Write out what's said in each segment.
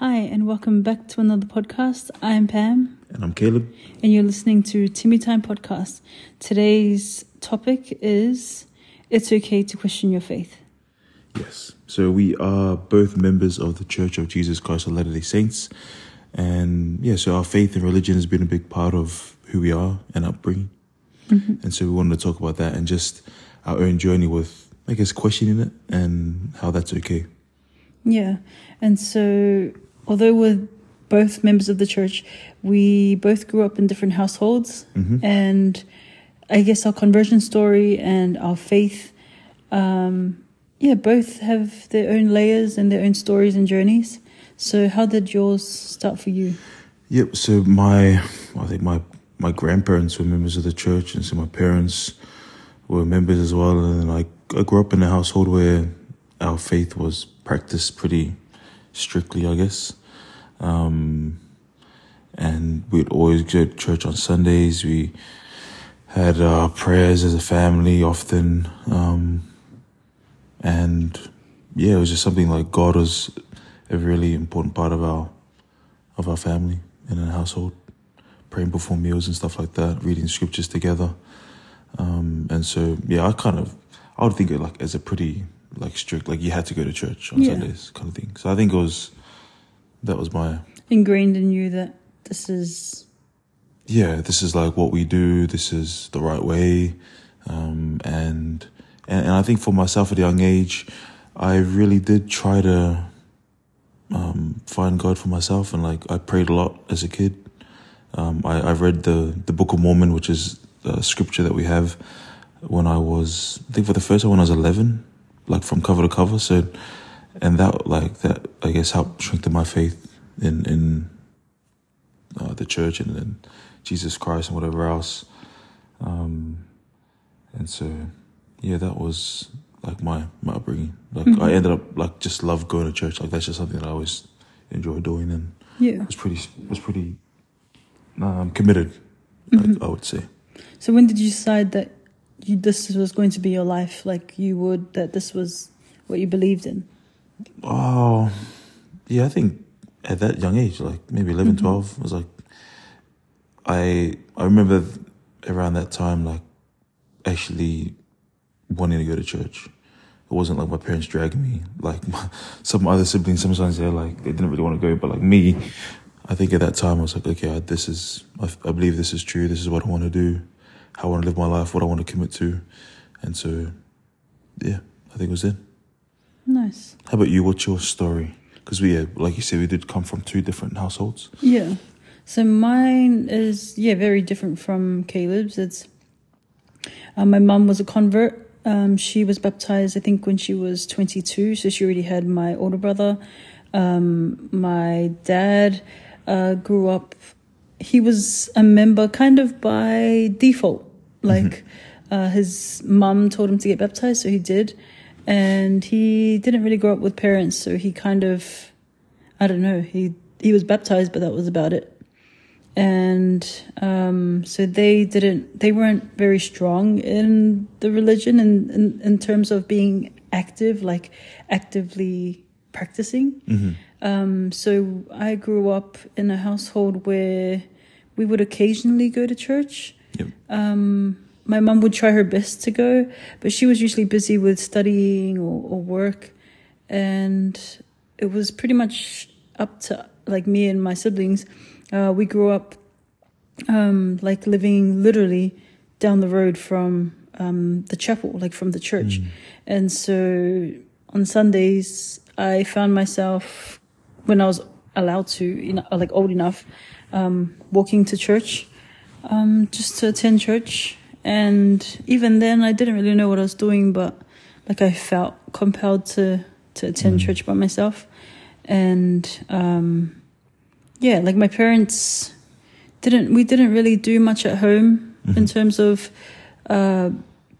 Hi, and welcome back to another podcast. I'm Pam, And I'm Caleb. and you're listening to Timmy Time Podcast. Today's topic is It's okay to question your faith. Yes. So we are both members of the Church of Jesus Christ of Latter day Saints. And yeah, so our faith and religion has been a big part of who we are and upbringing. Mm-hmm. And so we wanted to talk about that and just our own journey with, I guess, questioning it and how that's okay. Yeah, and so although we're both members of the church, we both grew up in different households, and I guess our conversion story and our faith, um, yeah, both have their own layers and their own stories and journeys. So, how did yours start for you? Yep. So my, I think my my grandparents were members of the church, and so my parents were members as well. And I I grew up in a household where our faith was practiced pretty strictly, I guess. Um, and we'd always go to church on Sundays. We had uh, prayers as a family often, um, and yeah, it was just something like God was a really important part of our of our family and in our household, praying before meals and stuff like that, reading scriptures together. Um, and so, yeah, I kind of, I would think it like as a pretty like strict, like you had to go to church on Yeah. Sundays kind of thing. So I think it was, that was my, Ingrained in you that this is, yeah, this is like what we do. This is the right way. Um, and, and, and I think for myself at a young age, I really did try to, um, find God for myself. And like, I prayed a lot as a kid. Um, I, I read the, the Book of Mormon, which is a scripture that we have when I was, I think for the first time when I was 11, like from cover to cover. So, and that, like, that, I guess, helped strengthen my faith in, in, uh, the church and, and Jesus Christ and whatever else. Um, and so, yeah, that was like my, my upbringing. Like, I ended up, like, just love going to church. Like, that's just something that I always enjoy doing and yeah. was pretty, was pretty, um, committed, I, I would say. So, when did you decide that you, this was going to be your life? Like, you would, that this was what you believed in? Oh, yeah, I think at that young age, like maybe 11, mm-hmm. 12, I was like, I, I remember around that time, like actually wanting to go to church. It wasn't like my parents dragging me, like my, some other siblings, sometimes they're like, they didn't really want to go, but like me, I think at that time I was like, okay, I- this is, I, I believe this is true. This is what I want to do, how I want to live my life, what I want to commit to. And so, yeah, I think it was it. Nice. How about you? What's your story? Because we, uh, like you said, we did come from two different households. Yeah. So mine is yeah very different from Caleb's. It's uh, my mum was a convert. Um, she was baptized I think when she was 22, so she already had my older brother. Um, my dad uh, grew up. He was a member kind of by default. Like uh, his mum told him to get baptized, so he did. And he didn't really grow up with parents, so he kind of I don't know. He he was baptized, but that was about it. And um, so they didn't. They weren't very strong in the religion, in, in in terms of being active, like actively practicing. Um, so I grew up in a household where we would occasionally go to church. Yep. Um, my mum would try her best to go, but she was usually busy with studying or, or work, and it was pretty much up to like me and my siblings. Uh, we grew up um, like living literally down the road from um, the chapel, like from the church, and so on Sundays I found myself when I was allowed to, you know, like old enough, um, walking to church, um, just to attend church. And even then, I didn't really know what I was doing, but like I felt compelled to to attend church by myself. And um, yeah, like my parents didn't. We didn't really do much at home in terms of uh,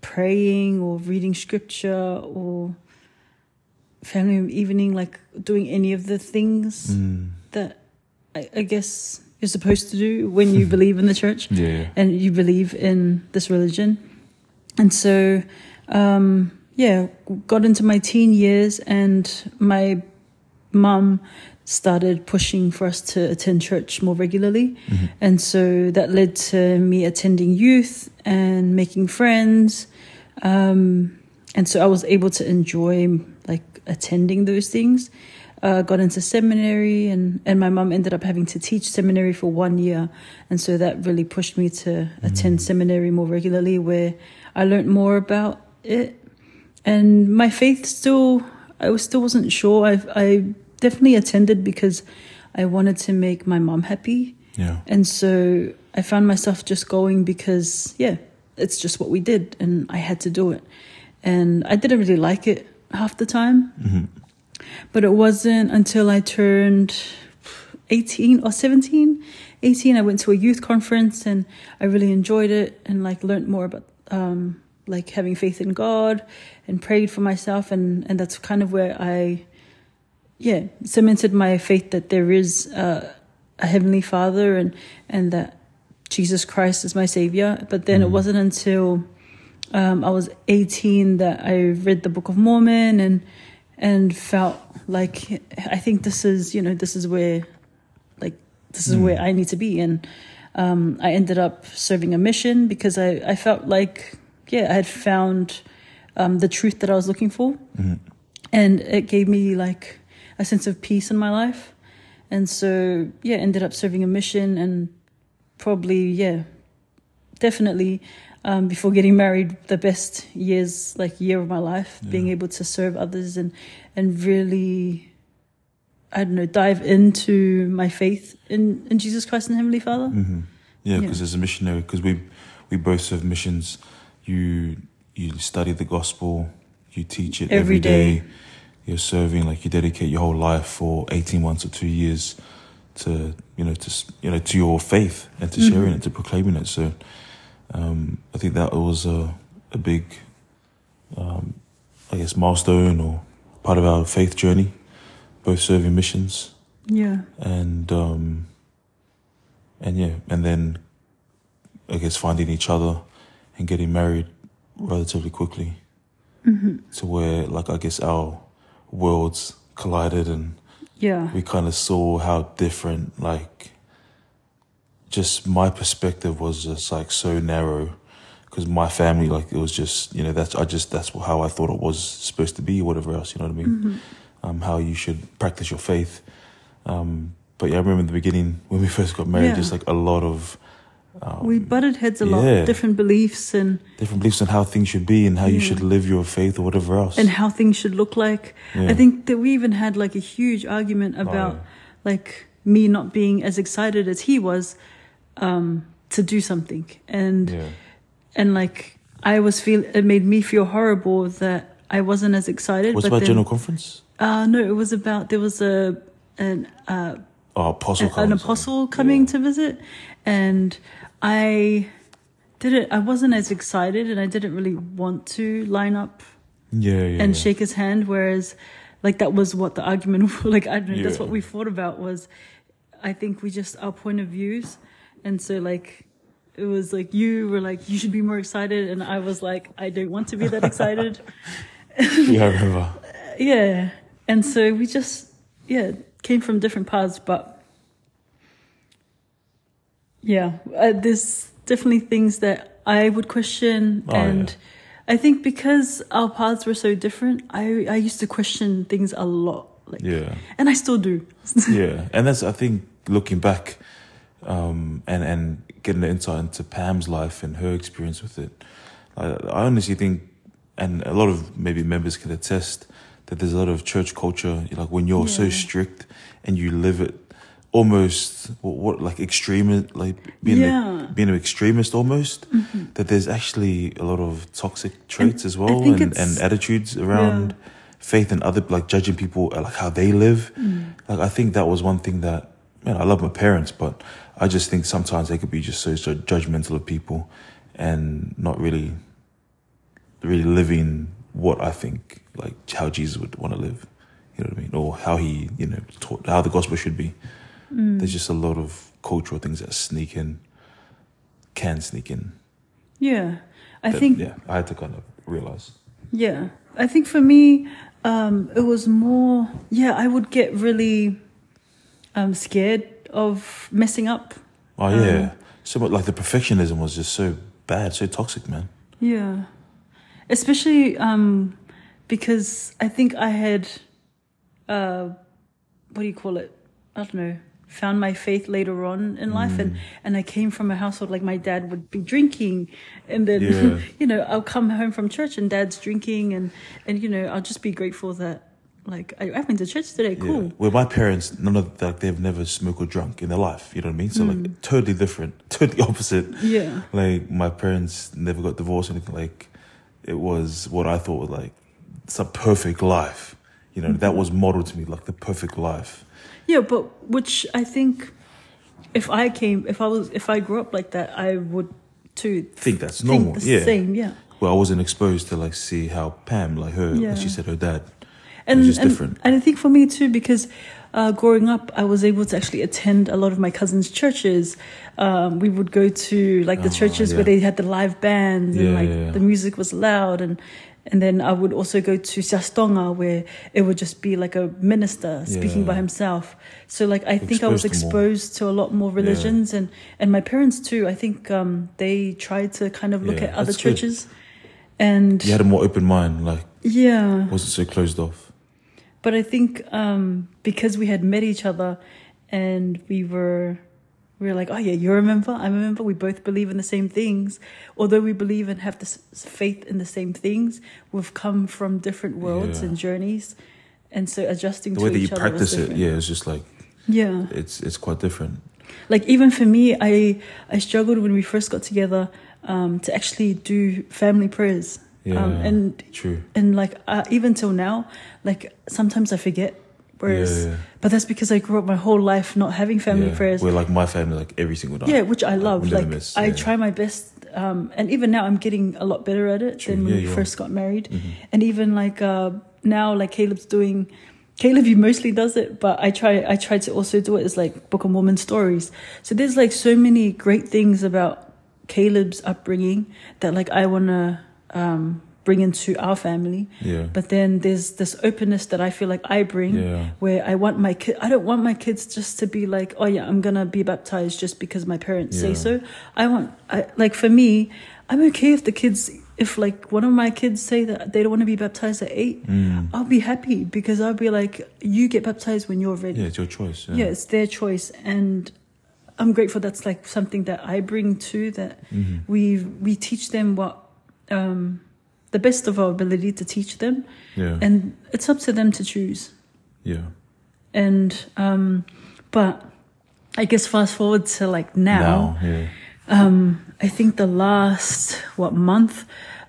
praying or reading scripture or family evening, like doing any of the things Mm. that I, I guess you're supposed to do when you believe in the church Yeah. and you believe in this religion. And so, um, yeah, got into my teen years, and my mum started pushing for us to attend church more regularly. And so that led to me attending youth and making friends. Um, and so I was able to enjoy like attending those things. Uh, got into seminary and, and my mum ended up having to teach seminary for one year. And so that really pushed me to attend seminary more regularly where I learned more about it. And my faith still, I was still wasn't sure. I, I definitely attended because I wanted to make my mum happy. Yeah. And so I found myself just going because, yeah, it's just what we did and I had to do it. And I didn't really like it half the time. Mm-hmm. But it wasn't until I turned 18 or 17. 18, I went to a youth conference and I really enjoyed it and like learned more about um, like having faith in God and prayed for myself. And, and that's kind of where I, yeah, cemented my faith that there is uh, a heavenly father and, and that Jesus Christ is my savior. But then it wasn't until um, I was 18 that I read the Book of Mormon and and felt like I think this is you know this is where like this is where I need to be. And um, I ended up serving a mission because I, I felt like yeah I had found um, the truth that I was looking for. And it gave me like a sense of peace in my life. And so yeah ended up serving a mission and probably yeah definitely um, before getting married the best years like year of my life being able to serve others and and really i don't know dive into my faith in in jesus christ and heavenly father Mm-hmm. Yeah, Yeah. because as a missionary, because we we both serve missions. You you study the gospel, you teach it Every every day. day. You're serving like you dedicate your whole life for eighteen months or two years to you know to you know to your faith and to sharing it, to proclaiming it. So um, I think that was a a big, um, I guess, milestone or part of our faith journey. Both serving missions. Yeah. And um and yeah and then i guess finding each other and getting married relatively quickly to where like i guess our worlds collided and yeah. we kind of saw how different like just my perspective was just like so narrow. Because my family like it was just you know that's i just that's how i thought it was supposed to be whatever else you know what i mean? Um, how you should practice your faith. Um, but yeah i remember in the beginning when we first got married Yeah. just like a lot of we butted heads a lot. different beliefs and different beliefs on how things should be and how you should live your faith or whatever else. And how things should look like. Yeah. i think that we even had like a huge argument about yeah. like me not being as excited as he was um to do something and yeah and like I was feel it made me feel horrible that I wasn't as excited. what's but about then, general conference Uh, no, it was about there was a an uh, oh apostle an, an apostle coming Yeah. to visit, and I didn't. I wasn't as excited, and I didn't really want to line up yeah yeah and shake his hand. Whereas, like that was what the argument. Like I don't know. That's what we fought about. Was I think we just our point of views, and so like. It was like you were like you should be more excited, and I was like I don't want to be that excited. yeah i remember yeah and so we just yeah came from different paths but yeah uh, there's definitely things that i would question Oh, and yeah. i think because our paths were so different i i used to question things a lot like yeah and i still do yeah, and that's I think looking back, um, and and getting the insight into Pam's life and her experience with it. I, I honestly think, and a lot of maybe members can attest that there's a lot of church culture. Like when you're so strict and you live it, almost what, what like extreme, like being Yeah. Mm-hmm. a, being an extremist almost. That there's actually a lot of toxic traits as well, and, and attitudes around faith and other like judging people uh, like how they live. Mm. Like I think that was one thing that man, I love my parents, but I just think sometimes they could be just so, so judgmental of people and not really really living what I think like how Jesus would want to live. You know what I mean? Or how he, you know, taught how the gospel should be. Mm. There's just a lot of cultural things that sneak in, can sneak in. yeah i that- think yeah, I had to kind of realize. Yeah, I think for me, Um, it was more, yeah, I would get really um, scared of messing up. Oh yeah. So but like the perfectionism was just so bad, so toxic, man. Yeah. Especially um, because I think I had, uh, what do you call it? I don't know. Found my faith later on in life, and and I came from a household like my dad would be drinking, and then Yeah. you know I'll come home from church and dad's drinking, and and you know I'll just be grateful that like I, I went to church today. Cool. Yeah. Well, my parents, none of like they've never smoked or drunk in their life. You know what I mean? So Mm. like totally different, totally opposite. Yeah. Like my parents never got divorced or anything. Like it was what I thought was like it's a perfect life. You know, that was modeled to me like the perfect life. Yeah, but which I think if I came, if I was, if I grew up like that, I would too Think that's think normal. the yeah. same. Yeah. Well, I wasn't exposed to like see how Pam, like her, Yeah. like she said, her dad. And, It's and, different. and I think for me too, because uh, growing up, I was able to actually attend a lot of my cousins' churches. Um, we would go to like the Ah, churches where they had the live bands and like yeah, yeah. the music was loud and. And then I would also go to Siastonga where it would just be like a minister speaking by himself. So like I think I was Exposed to to a lot more religions and and my parents too. I think um, they tried to kind of look Yeah, at other that's good. churches. And You had a more open mind, like yeah, wasn't so closed off. But I think um, because we had met each other and we were we were like, oh yeah, you remember, I remember. We both believe in the same things, although we believe and have this faith in the same things. We've come from different worlds Yeah. and journeys, and so adjusting The to way that each you practice it, yeah, it's just like yeah. it's it's quite different. Like even for me, I I struggled when we first got together um, to actually do family prayers. Yeah, Um, and true. and like uh, even till now, like sometimes I forget. Whereas, Yeah, yeah. but that's because I grew up my whole life not having family yeah. prayers. We're like my family, like every single night. Yeah, which I Like, love. Like miss, I try my best, um, and even now I'm getting a lot better at it True, than when we you first got married. Mhm. And even like uh, now, like Caleb's doing. Caleb, he mostly does it, but I try. I try to also do it as like Book of Mormon stories. So there's like so many great things about Caleb's upbringing that like I wanna um, bring into our family. Yeah. But then there's this openness that I feel like I bring Yeah. where I want my kid I don't want my kids just to be like, oh yeah, I'm gonna be baptized just because my parents say so. I want I like for me, I'm okay if the kids if like one of my kids say that they don't want to be baptized at eight, Mm. I'll be happy because I'll be like, you get baptized when you're ready. Yeah, it's your choice. Yeah. Yeah, it's their choice and I'm grateful that's like something that I bring to that Mhm. we we teach them what um the best of our ability to teach them Yeah. and it's up to them to choose yeah. and um but i guess fast forward to like now, yeah. um i think the last what month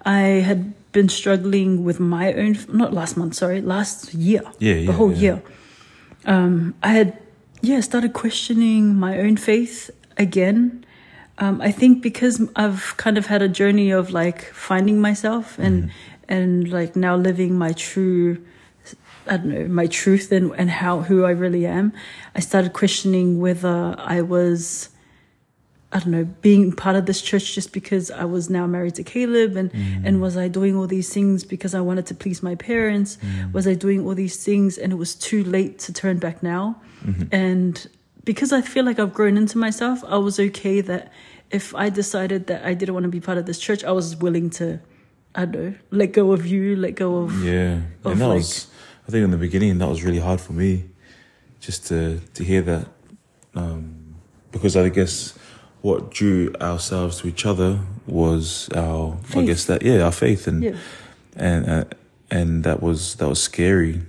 i had been struggling with my own not last month sorry last year Yeah, yeah. the whole yeah. year um i had yeah started questioning my own faith again um, I think because I've kind of had a journey of like finding myself and Mhm. and like now living my true I don't know my truth and and how who I really am. I started questioning whether I was I don't know being part of this church just because I was now married to Caleb and Mhm. and was I doing all these things because I wanted to please my parents? Mm. Was I doing all these things and it was too late to turn back now? Mhm. And because I feel like I've grown into myself, I was okay that if I decided that I didn't want to be part of this church, I was willing to, I don't know, let go of you, let go of. Yeah, of and that like- was, I think in the beginning that was really hard for me, just to to hear that, um, because I guess what drew ourselves to each other was our, I guess that yeah, our faith, and Yeah. and uh, and that was that was scary,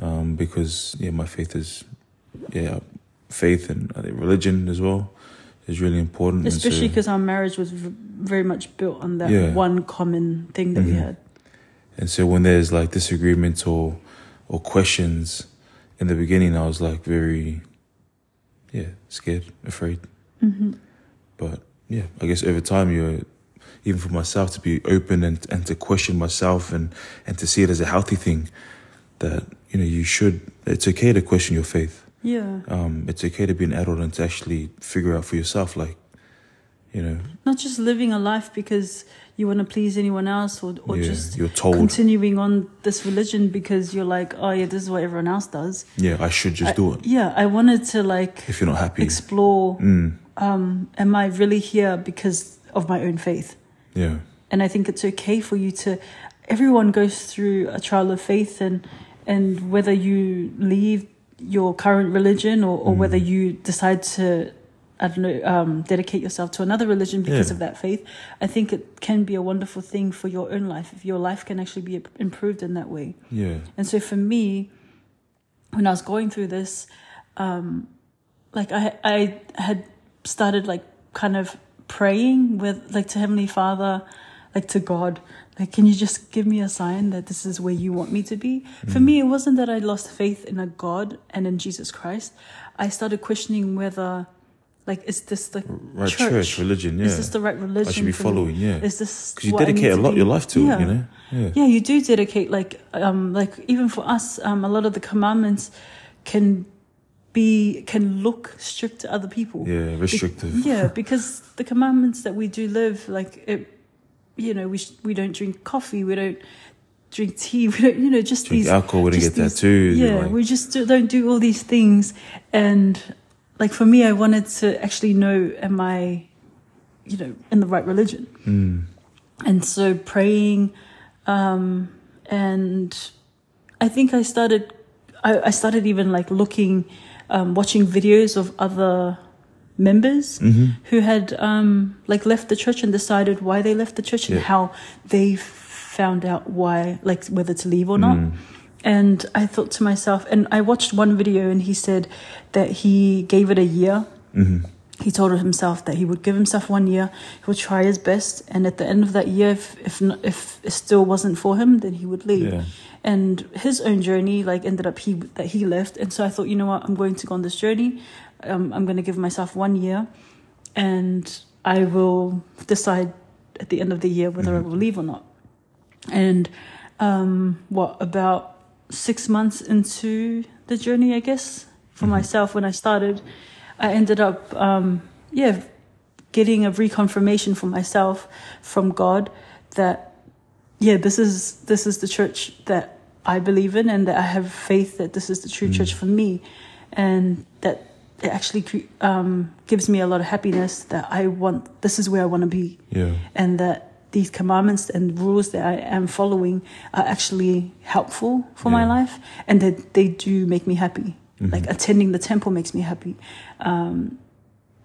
um, because yeah, my faith is, yeah, faith and I think religion as well is really important, Especially because our marriage was very much built on that Yeah. one common thing that we Mhm. had. And so when there's like disagreements or or questions in the beginning, I was like very, yeah, scared, afraid. hmm But yeah, I guess over time, you're even for myself to be open and and to question myself and and to see it as a healthy thing that you know you should. It's okay to question your faith. Yeah. Um, it's okay to be an adult and to actually figure out for yourself, like, you know, Not just living a life because you want to please anyone else or, or yeah, just you're told, continuing on this religion because you're like, oh yeah, this is what everyone else does. yeah, I should just I- do it. Yeah, I wanted to like If you're not happy, explore mm, um, am I really here because of my own faith? yeah, And I think it's okay for you to. Everyone goes through a trial of faith, and and whether you leave your current religion or, or whether Mm. you decide to, I don't know, um, dedicate yourself to another religion because Yeah. of that faith, I think it can be a wonderful thing for your own life if your life can actually be improved in that way. yeah, And so for me, when I was going through this, um, like I I had started like kind of praying with like to Heavenly Father, like to God, like can you just give me a sign that this is where you want me to be? For me, it wasn't that I lost faith in a God and in Jesus Christ. I started questioning whether, like, is this the right church, religion, yeah. Is this the right religion? I should be for me? following, yeah. Is this Because you dedicate a lot of your life to Yeah it, you know. Yeah, yeah you do dedicate like um like even for us um a lot of the commandments can be can look strict to other people yeah, Be- restrictive. yeah because the commandments that we do live like it you know we sh- we don't drink coffee we don't drink tea we don't you know just Drink these alcohol, we don't get these- tattoos. yeah like, we just do, don't do all these things and like for me i wanted to actually know am i you know in the right religion mm, and so praying um and i think i started i, I started even like looking um watching videos of other members hmm who had um like left the church and decided why they left the church and how they found out why like whether to leave or not. Mm, and I thought to myself, and I watched one video, and he said that he gave it a year. hmm He told himself that he would give himself one year. He would try his best, and at the end of that year, if if if it still wasn't for him, then he would leave. yeah, And his own journey, like, ended up he that he left. And so I thought, you know what, I'm going to go on this journey. Um, I'm going to give myself one year, and I will decide at the end of the year whether I Mhm. will leave or not. And um, what about six months into the journey, I guess, for Mhm. myself when I started, I ended up, um, yeah, getting a reconfirmation for myself from God that, yeah, this is this is the church that I believe in, and that I have faith that this is the true Mm. church for me, and that it actually um, gives me a lot of happiness that I want. This is where I want to be yeah, and that these commandments and rules that I am following are actually helpful for my life and that they do make me happy. Mhm. Like attending the temple makes me happy. Um,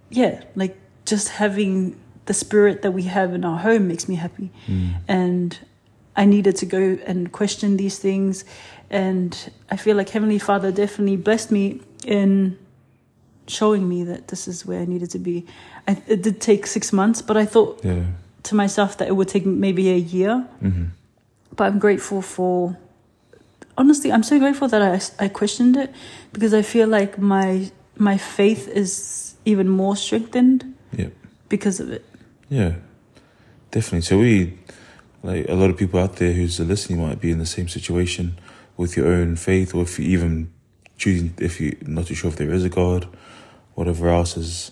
yeah, like just having the spirit that we have in our home makes me happy. mm, And I needed to go and question these things. And I feel like Heavenly Father definitely blessed me in showing me that this is where I needed to be. I, it did take six months, but I thought yeah, to myself that it would take maybe a year, hmm but I'm grateful for. Honestly, I'm so grateful that I I questioned it because I feel like my my faith is even more strengthened Yep. because of it. yeah, definitely. So we, like a lot of people out there who's listening, might be in the same situation with your own faith, or if you even choosing, if you're not too sure if there is a God, whatever else is,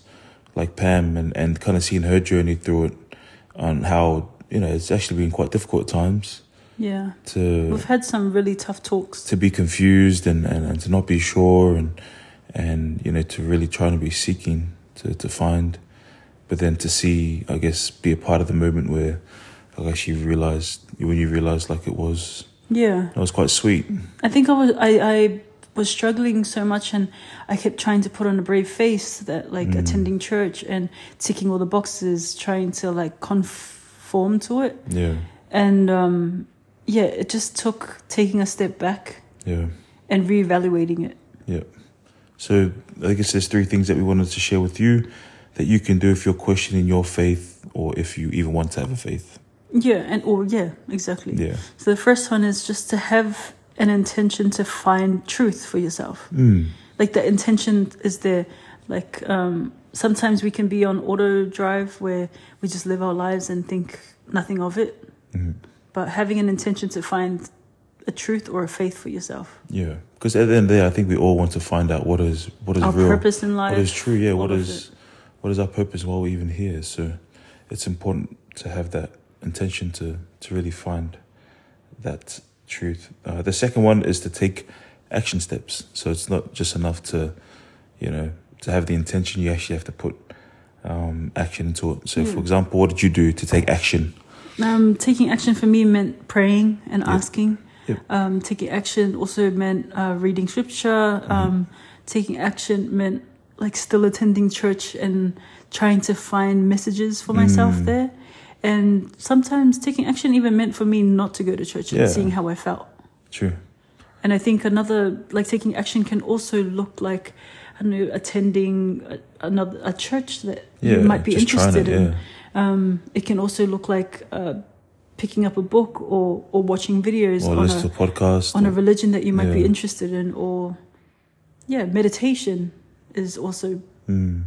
like Pam, and and kind of seeing her journey through it, and how you know it's actually been quite difficult at times Yeah, to we've had some really tough talks. to be confused and, and, and to not be sure and and you know to really try to be seeking to, to find but then to see I guess be a part of the moment where I guess you realized when you realized like it was Yeah, it was quite sweet I think I was I, I was struggling so much and I kept trying to put on a brave face that like Mm. attending church and ticking all the boxes, trying to like conform to it. yeah And um yeah, it just took taking a step back yeah and reevaluating it. yeah so I guess there's three things that we wanted to share with you that you can do if you're questioning your faith or if you even want to have a faith Yeah, and or yeah, exactly. yeah So the first one is just to have an intention to find truth for yourself. mm. Like the intention is there. Like um, sometimes we can be on auto drive where we just live our lives and think nothing of it. Mhm. But having an intention to find a truth or a faith for yourself, yeah because at the end of the day I think we all want to find out what is what is our real purpose in life. what is true yeah what is what is our purpose while we're even here so it's important to have that intention to to really find that truth. Uh, the second one is to take action steps. So it's not just enough to, you know, to have the intention. You actually have to put um, action into it. So, Yeah. for example, what did you do to take action? Um, taking action for me meant praying and Yep. asking. Yep. Um, taking action also meant uh, reading scripture. Mm-hmm. Um, taking action meant like still attending church and trying to find messages for myself Mm. there. And sometimes taking action even meant for me not to go to church Yeah. and seeing how I felt. True. And I think another like taking action can also look like I don't know attending a, another a church that Yeah. you might be interested it, in. Yeah. Um, it can also look like uh, picking up a book or, or watching videos Or on, a, podcast. on a religion that you might be interested in. Or, yeah, meditation is also, Mm.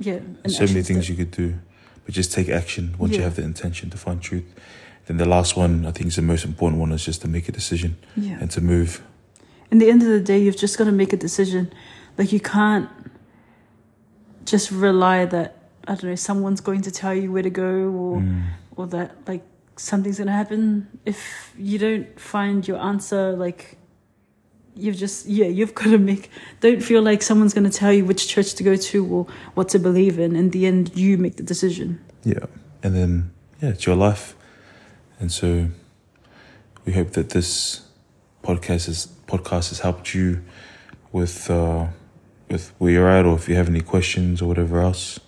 yeah, so many things step. you could do, but just take action once you have the intention to find truth. Then the last one, I think, is the most important one, is just to make a decision Yeah. and to move. In the end of the day, you've just got to make a decision. Like, you can't just rely that, I don't know, someone's going to tell you where to go or, Mm. or that, like, something's going to happen. If you don't find your answer, like, you've just, yeah, you've got to make, don't feel like someone's going to tell you which church to go to or what to believe in. In the end, you make the decision. Yeah. And then, yeah, it's your life. And so we hope that this podcast has, podcast has helped you with, uh, with where you're at, or if you have any questions or whatever else.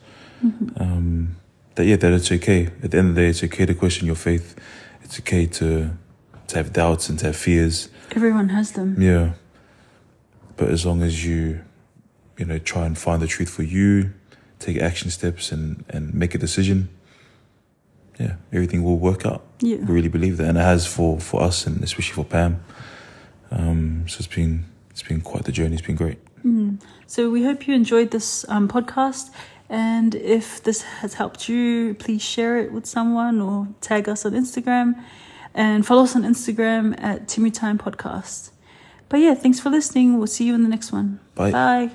Um, that, yeah, that it's okay. At the end of the day, it's okay to question your faith. It's okay to, to have doubts and to have fears. Everyone has them. Yeah. But as long as you, you know, try and find the truth for you, take action steps and, and make a decision, yeah, everything will work out. Yeah. We really believe that. And it has for, for us and especially for Pam. Um, so it's been, it's been quite the journey. It's been great. Mm. So we hope you enjoyed this um, podcast. And if this has helped you, please share it with someone or tag us on Instagram and follow us on Instagram at Timmy Time Podcast. But yeah, thanks for listening. We'll see you in the next one. Bye. Bye.